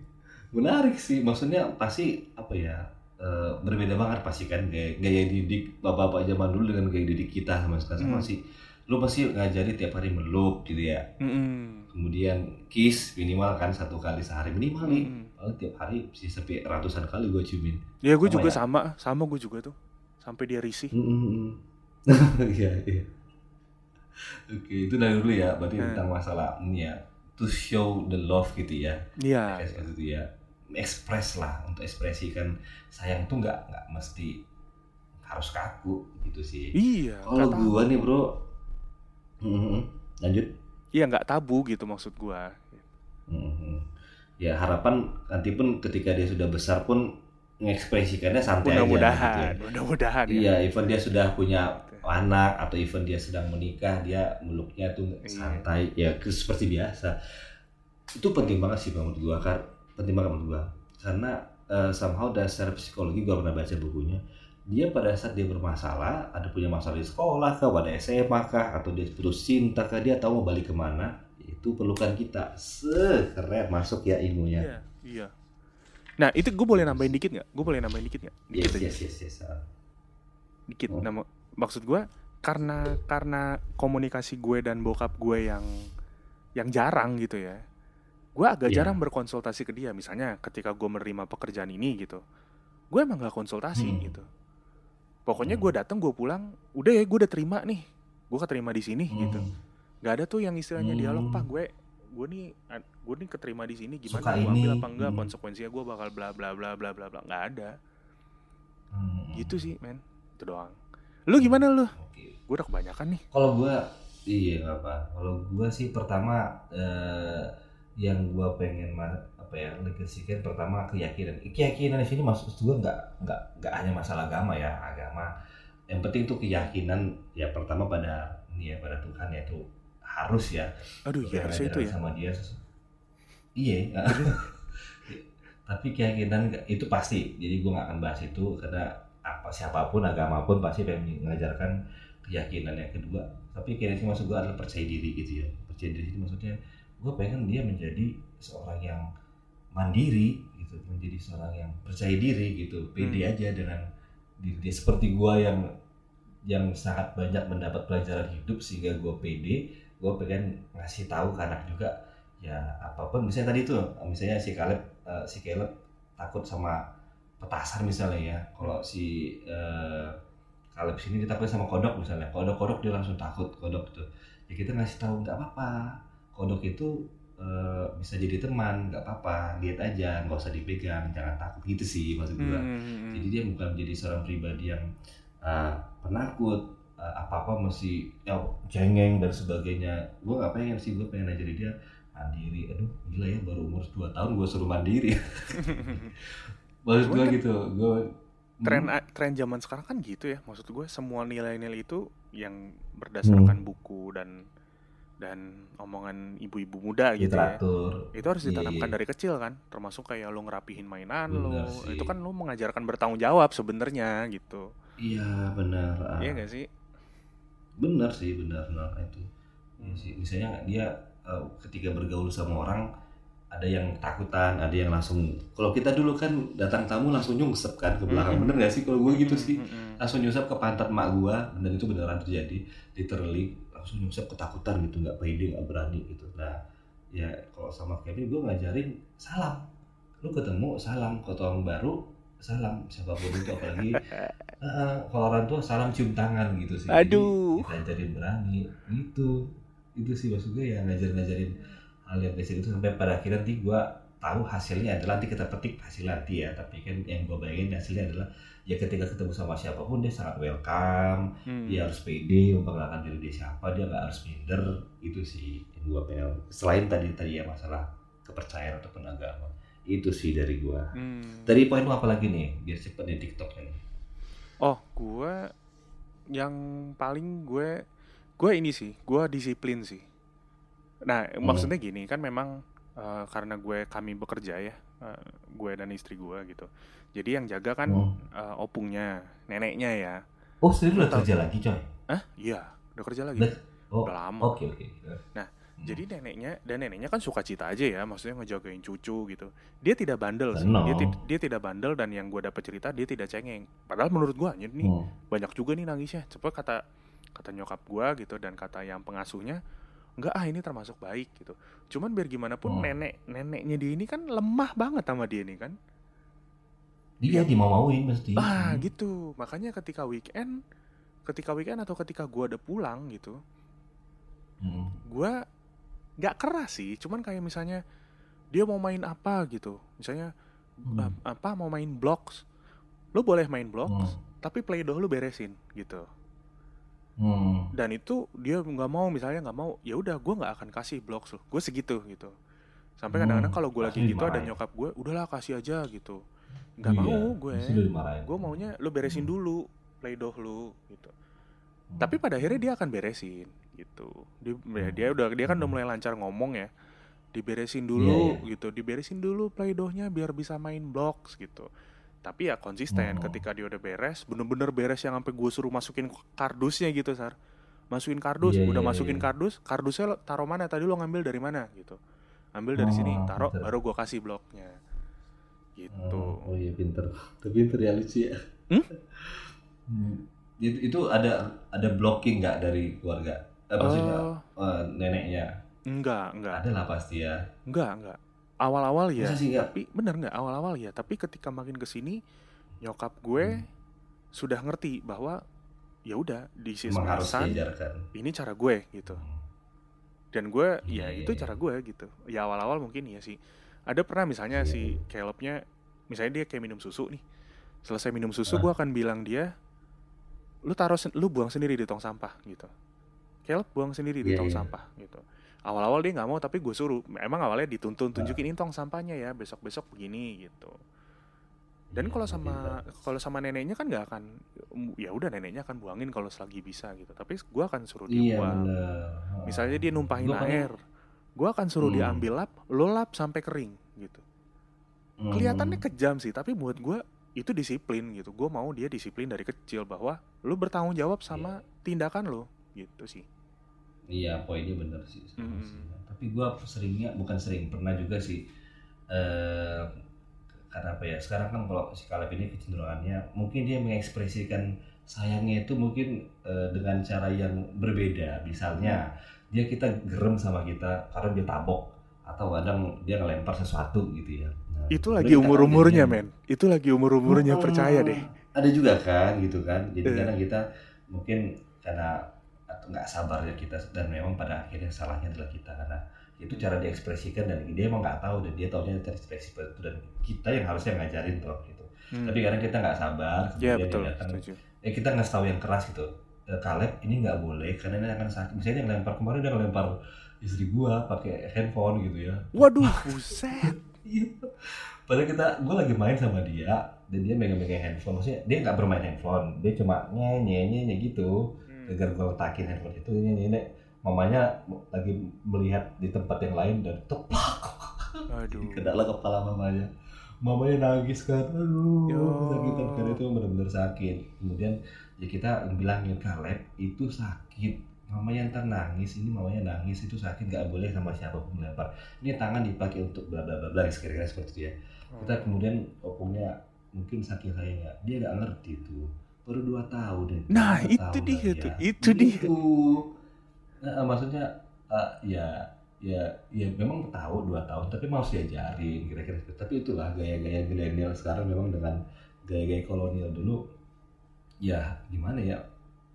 Menarik sih. Maksudnya pasti apa ya? Eh, berbeda banget pasti kan gaya, gaya didik bapak-bapak zaman dulu dengan gaya didik kita sama sekarang Hmm. masih lu pasti ngajari tiap hari meluk gitu ya Mm-mm. kemudian kiss minimal kan satu kali sehari minimal nih paling tiap hari bisa sampai ratusan kali gue ciumin Ya gue juga ya? sama, sama gue juga tuh. Sampai dia risih. Mm-mm. iya iya oke itu dari dulu ya berarti Hmm. tentang masalah ini ya to show the love gitu ya Iya. Kayak seperti itu ya ekspres lah untuk ekspresikan sayang tuh nggak nggak mesti harus kaku gitu sih Iya. kalau tabu. gua nih bro lanjut Iya nggak tabu gitu maksud gue. Mhm. ya harapan nanti pun ketika dia sudah besar pun mengekspresikannya santai aja gitu ya. Mudah-mudahan, mudah-mudahan ya. Iya, even dia sudah punya anak atau even dia sedang menikah, dia meluknya tuh Iya. santai, ya seperti biasa. Itu penting banget sih menurut gua, kan penting banget menurut gua. Karena eh, somehow dasar psikologi gua pernah baca bukunya. Dia pada saat dia bermasalah, ada punya masalah di sekolah kah, pada SMA kah, atau dia putus cinta kah, dia tahu mau balik ke mana, itu pelukan kita. Sekeren masuk ya ilmunya. Iya, iya. Nah itu gue boleh nambahin dikit nggak? Gue boleh nambahin dikit nggak? Dikit Yes, aja. yes, yes, yes. Ah. Dikit. Oh. Nama, maksud gue karena karena komunikasi gue dan bokap gue yang yang jarang gitu ya. Gue agak Iya. jarang berkonsultasi ke dia misalnya ketika gue menerima pekerjaan ini gitu gue emang gak konsultasi Hmm. gitu pokoknya Hmm. gue datang gue pulang udah ya gue udah terima nih gue keterima di sini gitu Hmm. nggak ada tuh yang istilahnya Hmm. dialog pak gue gue nih gue nih keterima di sini gimana gue ambil apa enggak Hmm. konsekuensinya gue bakal bla bla bla bla bla bla nggak ada Hmm. gitu sih men itu doang lu gimana lu Oke. gue udah kebanyakan nih Kalau gua iya apa. Kalau gua sih pertama eh, yang gua pengen apa ya legasikan pertama keyakinan. Keyakinan di sini maksud gua nggak nggak nggak hanya masalah agama ya agama. Yang penting tuh keyakinan ya pertama pada ini ya pada Tuhan ya itu harus ya. aduh ya harusnya itu ya sama dia. Iya. Tapi keyakinan itu pasti. Jadi gua nggak akan bahas itu karena apa siapa pun agama pun pasti pengen mengajarkan keyakinan yang kedua tapi keyakinan maksud gue adalah percaya diri gitu ya percaya diri itu maksudnya gue pengen dia menjadi seorang yang mandiri gitu menjadi seorang yang percaya diri gitu pede Hmm. aja dengan diri dia. Seperti gue yang yang sangat banyak mendapat pelajaran hidup sehingga gue pede gue pengen ngasih tahu ke anak juga ya apa pun. Misalnya tadi tuh misalnya si Caleb eh, si Caleb takut sama petasan misalnya ya. Kalau si eh, Caleb sini dia takut sama kodok misalnya. Kodok-kodok dia langsung takut kodok tuh. Ya kita ngasih tahu nggak apa-apa kodok itu eh, bisa jadi teman nggak apa-apa lihat aja nggak usah dipegang jangan takut. Gitu sih maksud gue Hmm. jadi dia bukan menjadi seorang pribadi yang uh, penakut apa apa mesti ya, cengeng dan sebagainya. Gue nggak pengen sih gue pengen ajarin dia mandiri. Aduh gila ya baru umur 2 tahun gue suruh mandiri. Maksud gue gitu gue tren tren zaman sekarang kan gitu ya maksud gue semua nilai-nilai itu yang berdasarkan Hmm. buku dan dan omongan ibu-ibu muda gitu ya literatur itu harus Iya, ditanamkan iya. dari kecil kan termasuk kayak lo ngerapihin mainan Bener lo sih. itu kan lo mengajarkan bertanggung jawab sebenarnya gitu iya benar ah. iya gak sih benar sih benar benar itu Hmm. sih. misalnya dia uh, ketika bergaul sama orang ada yang takutan ada yang langsung kalau kita dulu kan datang tamu langsung nyungsep kan ke belakang Mm-mm. bener gak sih kalau gue gitu sih Mm-mm. langsung nyungsep ke pantat mak gua dan itu beneran terjadi literally langsung nyungsep ketakutan gitu nggak pede nggak berani gitu. Nah ya kalau sama Kevin gua ngajarin salam. Lu ketemu salam. Ke orang baru salam. Siapa pun itu apalagi eh, kalau orang tua salam cium tangan gitu sih. Jadi, Aduh. kita ajarin berani gitu. Itu sih maksud gue ya ngajarin ngajarin hal yang basic itu sampai pada akhirnya nanti gua tahu hasilnya adalah nanti kita petik hasil nanti ya. Tapi kan yang gua bayangin hasilnya adalah ya ketika ketemu sama siapa pun dia sangat welcome. Hmm. dia harus pede memperkenalkan diri dia siapa dia nggak harus minder. Itu sih yang gua pengen. Selain tadi tadi ya masalah kepercayaan ataupun agama itu sih dari gua. Hmm. dari poin lu apa lagi nih? Biar cepet nih TikTok ini. Oh gue yang paling gue gue ini sih gue disiplin sih. Nah Hmm. maksudnya gini kan memang eh, karena gue kami bekerja ya eh, gue dan istri gue gitu jadi yang jaga kan Hmm. eh, opungnya neneknya ya oh sendiri udah Tahu. kerja lagi coy ah iya udah kerja lagi Udah- oh udah lama oke oke Nah, Hmm. Jadi neneknya dan neneknya kan suka cita aja ya, maksudnya ngejagain cucu gitu. Dia tidak bandel sih. Benar. Dia, ti- dia tidak bandel dan yang gue dapat cerita dia tidak cengeng. Padahal menurut gue anjir nih Hmm. banyak juga nih nangisnya. Coba kata kata nyokap gue gitu dan kata yang pengasuhnya enggak ah ini termasuk baik gitu. Cuman biar gimana pun Hmm. nenek neneknya dia ini kan lemah banget sama dia nih kan. dia dimau-mauin mesti Ah Hmm. gitu. Makanya ketika weekend ketika weekend atau ketika gue ada pulang gitu, Hmm. gue nggak keras sih cuman kayak misalnya dia mau main apa gitu misalnya Hmm. ap- apa mau main blocks lo boleh main blocks Hmm. tapi play doh lo beresin gitu Hmm. dan itu dia nggak mau misalnya nggak mau ya udah gue nggak akan kasih blocks lo gue segitu gitu. Sampai Hmm, kadang-kadang kalau gue lagi gitu ada nyokap gue udahlah kasih aja gitu. Nggak Iya, mau gue gue maunya lo beresin Hmm. dulu play doh lo gitu. Hmm. tapi pada akhirnya dia akan beresin gitu. Dia, ya, dia udah dia kan udah mulai lancar ngomong ya. Diberesin dulu Iya, gitu. Diberesin dulu playdohnya biar bisa main blocks gitu tapi ya konsisten Hmm. ketika dia udah beres bener-bener beres yang sampai gue suruh masukin kardusnya gitu sar masukin kardus Iya, udah iya, masukin iya. kardus kardusnya lo taruh mana tadi lo ngambil dari mana gitu ambil dari sini Oh, taruh pinter. baru gue kasih bloknya gitu Oh, oh iya pinter. Tapi pinter ya lucu ya. Hmm? Hmm. Itu, itu ada ada blocking nggak dari keluarga? Eh, maksudnya Eh, eh, neneknya. enggak enggak Ada lah pasti ya. enggak enggak awal-awal ya Masa sih nggak? tapi bener nggak awal-awal ya tapi ketika makin ke sini nyokap gue Hmm. sudah ngerti bahwa ya udah di sisi ini cara gue gitu dan gue Iya, ya iya, itu iya. cara gue gitu ya awal-awal mungkin ya sih ada pernah misalnya Iya, si iya. Calebnya misalnya dia kayak minum susu nih selesai minum susu Ah. gue akan bilang dia lu taruh lu buang sendiri di tong sampah gitu Caleb buang sendiri di tong sampah gitu awal-awal dia nggak mau tapi gue suruh. Emang awalnya dituntun tunjukin ini tong sampahnya ya besok-besok begini gitu. Dan Iya, kalau sama kalau sama neneknya kan nggak akan ya udah neneknya akan buangin kalau selagi bisa gitu. Tapi gue akan suruh dia Iya buang. bener. misalnya dia numpahin Gua air gue akan suruh dia Hmm. ambil lap lo lap sampai kering gitu. Hmm. kelihatannya kejam sih tapi buat gue itu disiplin gitu. Gue mau dia disiplin dari kecil bahwa lu bertanggung jawab sama tindakan lo gitu sih Iya, poinnya bener sih. Mm. sih. Tapi gua seringnya bukan sering, pernah juga sih. eh karena apa ya? Sekarang kan kalau si Caleb ini kecenderungannya mungkin dia mengekspresikan sayangnya itu mungkin eh, dengan cara yang berbeda. Misalnya dia kita gerem sama kita karena dia tabok atau kadang dia ngelempar sesuatu gitu ya. Nah, itu lagi umur umurnya men itu lagi umur umurnya Hmm, percaya deh Ada juga kan gitu kan. Jadi Eh. kadang kita mungkin karena nggak sabarnya kita dan memang pada akhirnya salahnya adalah kita karena itu cara diekspresikan dan dia emang nggak tahu dan dia taunya terekspresi seperti itu dan kita yang harusnya ngajarin tuh gitu. Hmm. Tapi kadang kita nggak sabar, ya kemudian betul dia datang, setuju eh kita nggak tahu yang keras gitu. Eh, Caleb ini nggak boleh karena ini akan sakit. Misalnya yang lempar kemarin dia ngelempar istri gua pakai handphone gitu ya. waduh buset Iya. Padahal kita, gue lagi main sama dia dan dia megang-megang handphone. Maksudnya dia nggak bermain handphone, dia cuma nyanyi nyanyi gitu. Hmm. Agar gue letakin handphone itu nyanyi nyanyi. Mamanya lagi melihat di tempat yang lain dan tepak aduh kena kepala mamanya. Mamanya nangis kan, aduh Yo. kesakitan kan itu benar-benar sakit. Kemudian ya kita bilangin Caleb itu sakit. Mamanya ntar nangis, ini mamanya nangis itu sakit, nggak boleh sama siapa pun melempar. Ini tangan dipakai untuk bla bla bla bla, kira-kira seperti itu ya kita kemudian opungnya mungkin saking sayangnya dia nggak ngerti tuh baru dua tahun ya Nah, Dua itu tahun dia tuh, ya. itu dia. Gitu. nah, maksudnya eh, ya ya ya memang tahu dua tahun tapi mau diajarin kira-kira tapi itulah gaya-gaya milenial sekarang memang dengan gaya-gaya kolonial dulu ya gimana ya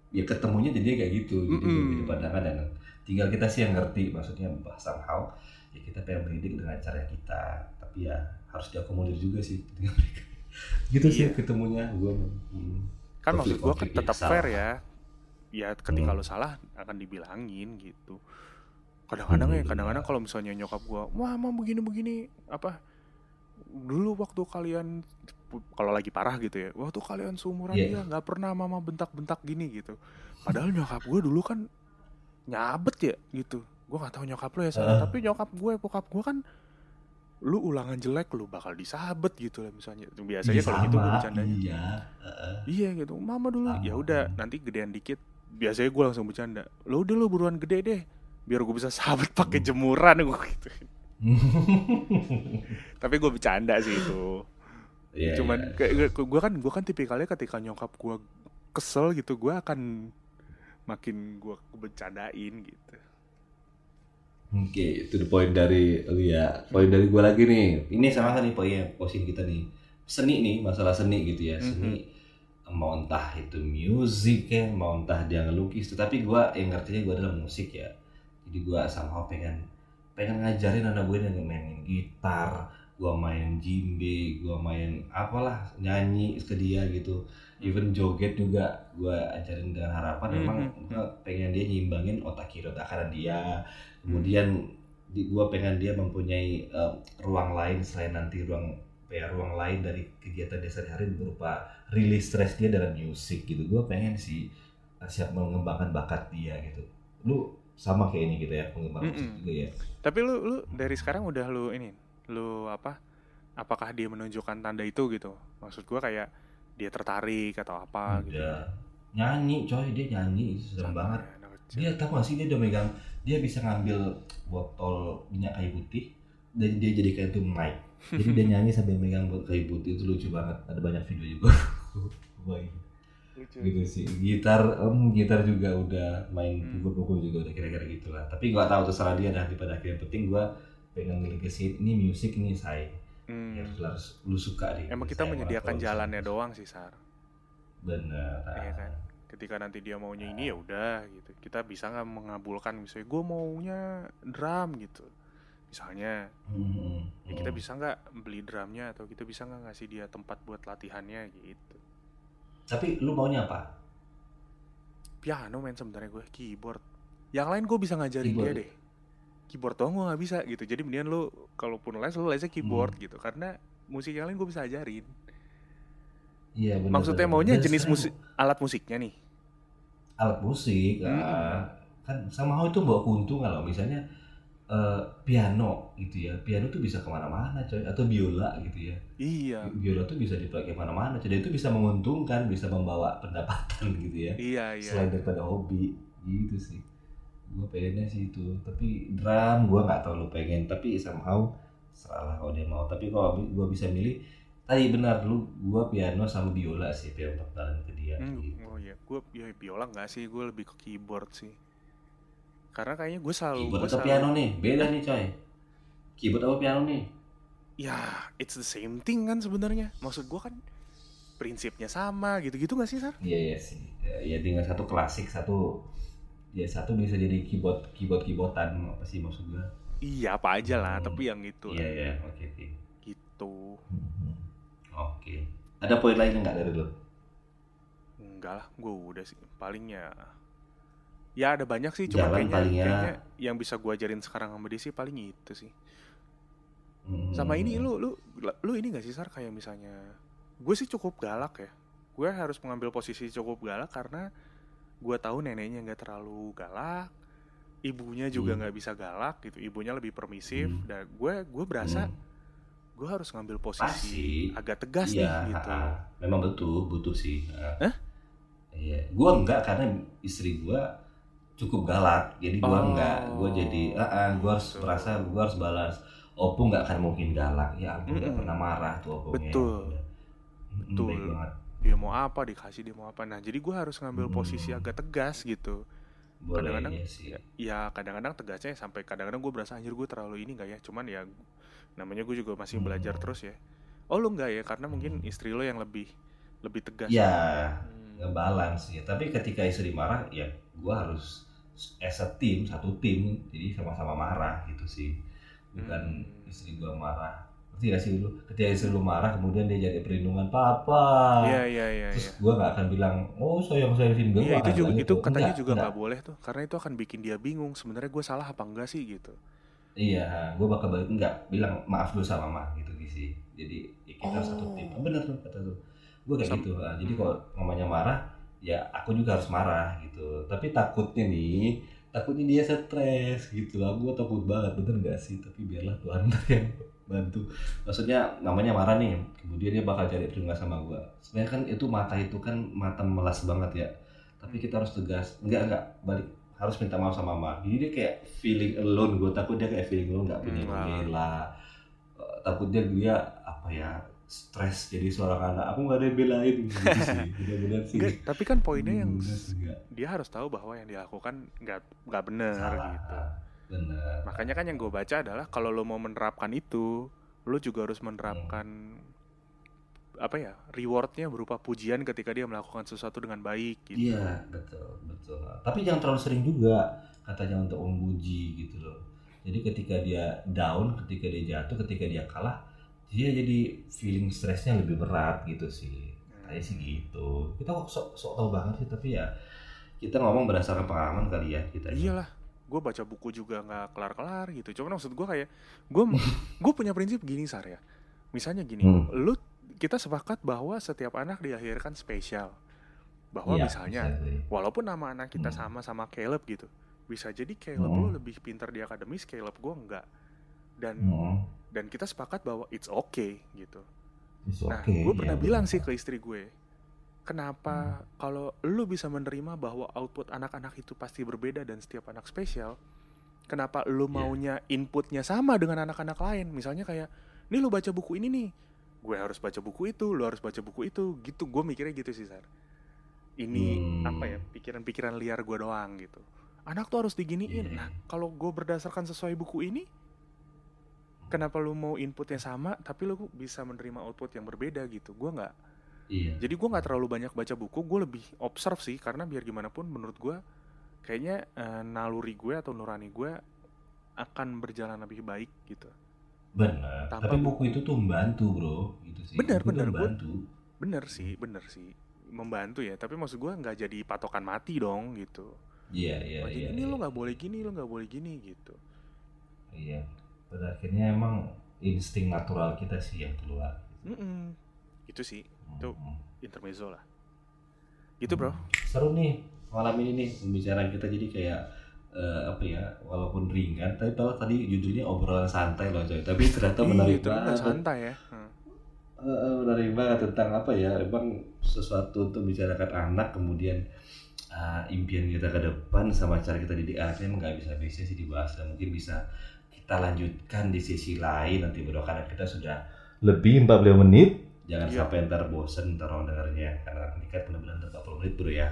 ya ketemunya jadi kayak gitu jadi Mm-mm. berbeda pandangan dan tinggal kita sih yang ngerti maksudnya somehow ya kita pengen mendidik dengan cara kita tapi ya harus diakomodir juga sih dengan mereka gitu sih Iya. ketemunya gue hmm. Kan maksud gua kan tetap fair ya ya ketika Hmm. lo salah akan dibilangin gitu kadang-kadang ya Hmm, kadang-kadang iya. kalau misalnya nyokap gua wah mam begini begini apa dulu waktu kalian kalau lagi parah gitu ya waktu kalian seumuran Iya. dia nggak pernah mama bentak-bentak gini gitu padahal nyokap gue dulu kan nyabet ya gitu gua nggak tahu nyokap lo ya Ah. tapi nyokap gue bokap gue kan lu ulangan jelek lu bakal disabet gitu lah misalnya biasanya kalau gitu gue bercandanya iya heeh. Iya gitu, mama dulu ya udah nanti gedean dikit. Biasanya gue langsung bercanda. Lo udah lo buruan gede deh, biar gue bisa sahabat pakai jemuran gue gitu. Tapi gue bercanda sih itu. Iya, Cuman iya. kayak gue kan gue kan tipikalnya ketika nyokap gue kesel gitu, gue akan makin gue bercandain gitu. Oke, itu the point dari lu ya. Poin dari gua lagi nih. Ini sama kan nih poinnya, posisi kita nih. Seni nih, masalah seni gitu ya. Seni mau entah itu musik ya, mau entah dia ngelukis. Tetapi gua yang ngertinya gua adalah musik ya. Jadi gua somehow pengen pengen ngajarin anak gue yang mainin gitar, gua main jimbe, gua main apalah nyanyi ke dia gitu. Even joget juga gua ajarin dengan harapan memang Mhm. gua pengen dia nyimbangin otak kiri otak kanan dia kemudian di gua pengen dia mempunyai eh, ruang lain selain nanti ruang ya ruang lain dari kegiatan dia sehari-hari berupa rilis stres dia dalam musik gitu gua pengen sih eh, siap mengembangkan bakat dia gitu lu sama kayak ini gitu ya pengembang musik Mm-mm. juga ya Tapi lu lu dari sekarang udah lu ini, lu apa? Apakah dia menunjukkan tanda itu gitu? Maksud gue kayak dia tertarik atau apa gitu. udah nyanyi coy dia nyanyi serem banget. Dia tahu gak sih dia udah megang dia bisa ngambil botol minyak kayu putih dan dia jadikan itu mic. Jadi dia nyanyi sambil megang botol kayu putih itu lucu banget. Ada banyak video juga. Wah, lucu gitu sih. Gitar em gitar juga udah main Hmm. pukul-pukul juga udah kira-kira gitulah. Tapi gua tahu terserah dia dah. Pada akhirnya penting gua pengen ngelegesin ini musik ini saya Hmm. ya harus harus lu suka deh. Emang kita menyediakan jalannya doang sih sar. Bener Iya kan? Ketika nanti dia maunya ini ya udah gitu. Kita bisa nggak mengabulkan misalnya gue maunya drum gitu. Misalnya Hmm, ya kita hmm. bisa nggak beli drumnya atau kita bisa nggak ngasih dia tempat buat latihannya gitu. Tapi lu maunya apa? Piano main sebenarnya gue keyboard. Yang lain gue bisa ngajarin dia Keyboard. deh. Keyboard doang gue nggak bisa gitu. Jadi mendingan lu kalaupun les lu lesnya keyboard Hmm. gitu. Karena musik yang lain gue bisa ajarin iya bener maksudnya maunya Dan jenis musik alat musiknya nih? Alat musik Hmm. ah, kan sama itu bawa keuntungan loh misalnya eh, piano gitu ya. Piano tuh bisa ke mana-mana coy. Atau biola gitu ya. Iya. Biola tuh bisa dipakai mana-mana jadi itu bisa menguntungkan bisa membawa pendapatan gitu ya. Iya iya. Selain daripada hobi. Gitu sih. Gue pengennya sih itu. Tapi drum gue nggak terlalu pengen. Tapi somehow salah kalau dia mau. Tapi kalau gue bisa milih tadi benar lu gue piano sama biola sih yang perkenalan ke dia Hmm, gitu. oh iya, gue ya biola nggak sih, gue lebih ke keyboard sih. Karena kayaknya gue selalu, keyboard gue atau selalu, piano nih beda nih coy keyboard apa piano nih ya it's the same thing kan sebenarnya. Maksud gue kan prinsipnya sama gitu-gitu nggak sih sar? iya iya sih ya, ya tinggal satu klasik satu ya satu bisa jadi keyboard keyboard keyboardan apa sih maksud gue Iya apa aja lah, Hmm. tapi yang itu iya iya oke oke gitu. Mhm. Oke ada poin lain nggak dari lo Enggak lah, gue udah sih. Paling ya, ada banyak sih. Cuma Jalan kayaknya, palingnya- kayaknya yang bisa gue ajarin sekarang sama dia sih paling itu sih. Mhm. Sama ini lu, lu, lu ini gak sih sar kayak misalnya, gue sih cukup galak ya. Gue harus mengambil posisi cukup galak karena gue tahu neneknya nggak terlalu galak, ibunya juga Hmm. nggak bisa galak gitu, ibunya lebih permisif. Hmm. Dan gue gue berasa Hmm. Gue harus ngambil posisi Pasti. agak tegas Iya, nih gitu. memang betul butuh sih. Ha. Hah? Iya, gua enggak karena istri gua cukup galak, jadi gua Oh, enggak, gua jadi, ah, ah, gua harus gitu. merasa gua harus balas. Oppo enggak akan mungkin galak, ya ampun enggak Mm-mm. pernah marah tuh Oppo. Betul. Betul. Baik banget. Dia mau apa dikasih dia mau apa. Nah jadi gue harus ngambil Hmm. posisi agak tegas gitu. Kadang-kadang iya ya, ya kadang-kadang tegasnya sampai kadang-kadang gue berasa anjir gue terlalu ini gak ya cuman ya namanya gue juga masih Hmm. belajar terus ya oh lu enggak ya karena mungkin Hmm. istri lo yang lebih lebih tegas Ya, Hmm. ngebalance ya. Tapi ketika istri marah, ya gua harus as a team, satu tim, jadi sama-sama marah gitu sih. Bukan Hmm. istri gua marah. Ngerti gak sih lu? Ketika istri lu marah, kemudian dia jadi perlindungan papa. iya iya iya Terus iya gua gak akan bilang, oh sayang gua Iya, nggak itu juga bilang itu gitu. katanya Enggak, juga enggak. nggak boleh tuh karena itu akan bikin dia bingung sebenarnya gue salah apa enggak sih gitu Iya, gua bakal balik enggak, bilang maaf dulu sama mama gitu sih. Jadi ya kita harus satu Oh. tim. Bener tuh kata tuh. Gua kayak Sam- gitu. Ah, jadi Hmm. kalau mamanya marah, ya aku juga harus marah gitu. Tapi takutnya nih, takutnya dia stres gitu. Aku takut banget, bener gak sih? Tapi biarlah Tuhan yang bantu. Maksudnya namanya marah nih, kemudian dia bakal cari perlindungan sama gua. Sebenarnya kan itu mata itu kan mata melas banget ya. Tapi kita harus tegas. Enggak enggak balik harus minta maaf sama mama. Jadi dia kayak feeling alone. Gue takut dia kayak feeling alone nggak punya Hmm, wah. bela. Eh, takutnya dia apa ya stres jadi seorang anak. Aku nggak ada yang belain gitu sih. Benar-benar sih. Enggak, tapi kan poinnya yang Hmm, dia harus tahu bahwa yang dilakukan nggak nggak benar salah. gitu Bener. makanya kan yang gue baca adalah kalau lo mau menerapkan itu lo juga harus menerapkan apa ya rewardnya berupa pujian ketika dia melakukan sesuatu dengan baik gitu Iya betul betul. Tapi jangan terlalu sering juga katanya untuk memuji gitu loh. Jadi ketika dia down, ketika dia jatuh, ketika dia kalah, dia jadi feeling stresnya lebih berat gitu sih. Kayak sih gitu. Kita kok sok sok tahu banget sih tapi ya kita ngomong berdasarkan pengalaman kali ya kita. iyalah gue baca buku juga nggak kelar-kelar gitu cuman maksud gue kayak gue gue punya prinsip gini sar ya misalnya gini Hmm. lu kita sepakat bahwa setiap anak dilahirkan spesial bahwa Iya, misalnya walaupun nama anak kita Hmm. sama sama Caleb gitu bisa jadi Caleb Hmm. lu lebih pintar di akademis Caleb gue enggak dan Hmm, dan kita sepakat bahwa it's okay gitu it's nah okay, gue pernah ya, bilang bener. sih ke istri gue kenapa kalau lu bisa menerima bahwa output anak-anak itu pasti berbeda dan setiap anak spesial kenapa lu Iya. maunya inputnya sama dengan anak-anak lain misalnya kayak nih lu baca buku ini nih gue harus baca buku itu lu harus baca buku itu gitu gue mikirnya gitu sih Sar ini Hmm. apa ya pikiran-pikiran liar gue doang gitu anak tuh harus diginiin Iya. nah kalau gue berdasarkan sesuai buku ini kenapa lu mau inputnya sama tapi lu bisa menerima output yang berbeda gitu gue nggak Iya. jadi gue nggak terlalu banyak baca buku gue lebih observe sih karena biar gimana pun menurut gue kayaknya eh, naluri gue atau nurani gue akan berjalan lebih baik gitu Benar. Tanpa Tapi buku. itu tuh membantu, Bro. Gitu sih. Benar, Buku benar, gua- membantu. bener sih bener sih membantu ya tapi maksud gue nggak jadi patokan mati dong gitu Iya, iya, Oh, iya. jadi ini iya. lo nggak boleh gini lo nggak boleh gini gitu Iya. Pada akhirnya emang insting natural kita sih yang keluar. Mm-mm. itu sih Tuh. Hmm. intermezzo lah gitu bro Seru nih malam ini nih pembicaraan kita jadi kayak eh, apa ya walaupun ringan tapi kalau tadi judulnya obrolan santai loh coy. Tapi ternyata Ih, menarik kan banget. santai ya. Hmm. Eh, menarik banget tentang apa ya emang sesuatu untuk bicarakan anak kemudian ah, impian kita ke depan sama cara kita didik anaknya emang nggak bisa bisa sih dibahas dan mungkin bisa kita lanjutkan di sisi lain. Nanti karena kita sudah lebih 45 menit. Jangan Iya. sampai ntar bosen ntar orang dengarnya. Karena ini kan benar-benar 40 menit bro ya.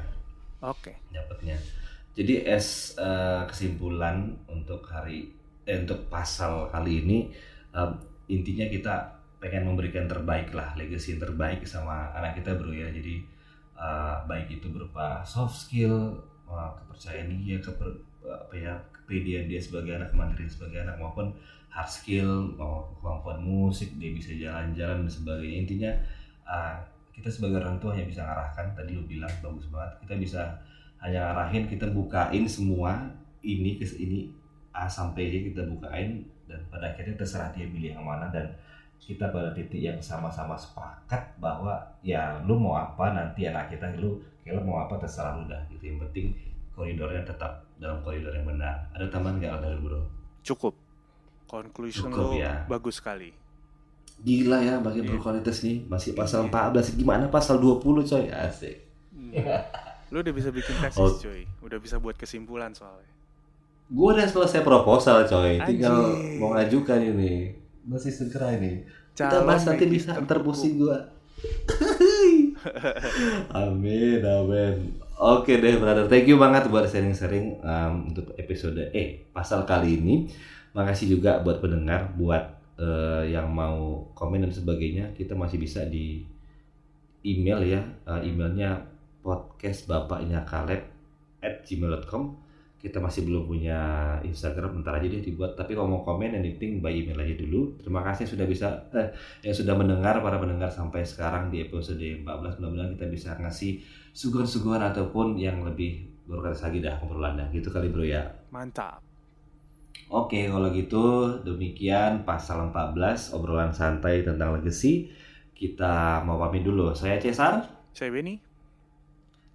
Oke. Dapatnya. Jadi as eh, kesimpulan untuk hari eh, untuk pasal kali ini em, intinya kita pengen memberikan terbaik lah, legacy yang terbaik sama anak kita bro ya. Jadi eh, baik itu berupa soft skill, eh, kepercayaan dia, keper, apa ya, kepedean dia sebagai anak, kemandirian sebagai anak maupun hard skill, mau kemampuan musik, dia bisa jalan-jalan dan sebagainya. Intinya eh, kita sebagai orang tua hanya bisa ngarahkan tadi lu bilang bagus banget kita bisa hanya ngarahin kita bukain semua ini ke ini A sampai Z kita bukain dan pada akhirnya terserah dia milih yang mana dan kita pada titik yang sama-sama sepakat bahwa ya lu mau apa nanti anak kita lu kayak lu mau apa terserah lu dah gitu. Yang penting koridornya tetap dalam koridor yang benar. Ada tambahan nggak dari bro? Cukup. Conclusion Cukup, lo ya. bagus sekali. Gila ya bagian Iya. berkualitas nih masih pasal Iya. 14 gimana pasal 20 coy? Asik lo udah bisa bikin tesis Oh. cuy udah bisa buat kesimpulan soalnya Gue udah selesai proposal coy, tinggal Anjing. mau ngajukan ini. Masih segera ini. Kita Calon bahas nanti bisa magister ntar hukum. pusing gue. amin, amin. Oke deh brother, thank you banget buat sharing-sharing um, untuk episode eh pasal kali ini. Makasih juga buat pendengar, buat eh, yang mau komen dan sebagainya. Kita masih bisa di email ya, Eh, emailnya podcast bapaknya Kaleb at gmail.com kita masih belum punya Instagram bentar aja deh dibuat. Tapi kalau mau komen anything by email aja dulu. Terima kasih sudah bisa eh, yang sudah mendengar para pendengar sampai sekarang di episode 14 mudah-mudahan kita bisa ngasih suguhan-suguhan ataupun yang lebih berkualitas lagi dah obrolannya gitu kali bro ya. Mantap. Oke kalau gitu demikian pasal 14 obrolan santai tentang legacy. Kita mau pamit dulu. Saya Cesar. Saya Benny ciao bye It's so Won't you come and